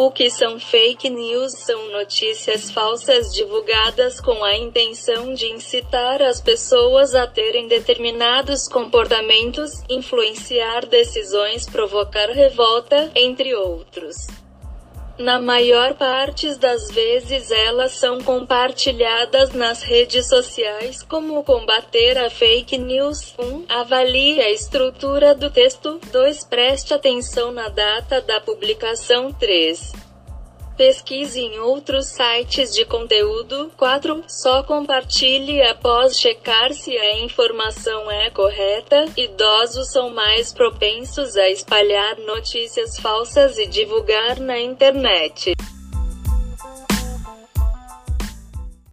O que são fake news são notícias falsas divulgadas com a intenção de incitar as pessoas a terem determinados comportamentos, influenciar decisões, provocar revolta, entre outros. Na maior parte das vezes elas são compartilhadas nas redes sociais. Como combater a fake news? 1. Avalie a estrutura do texto. 2. Preste atenção na data da publicação. 3. Pesquise em outros sites de conteúdo. 4. Só compartilhe após checar se a informação é correta. Idosos são mais propensos a espalhar notícias falsas e divulgar na internet.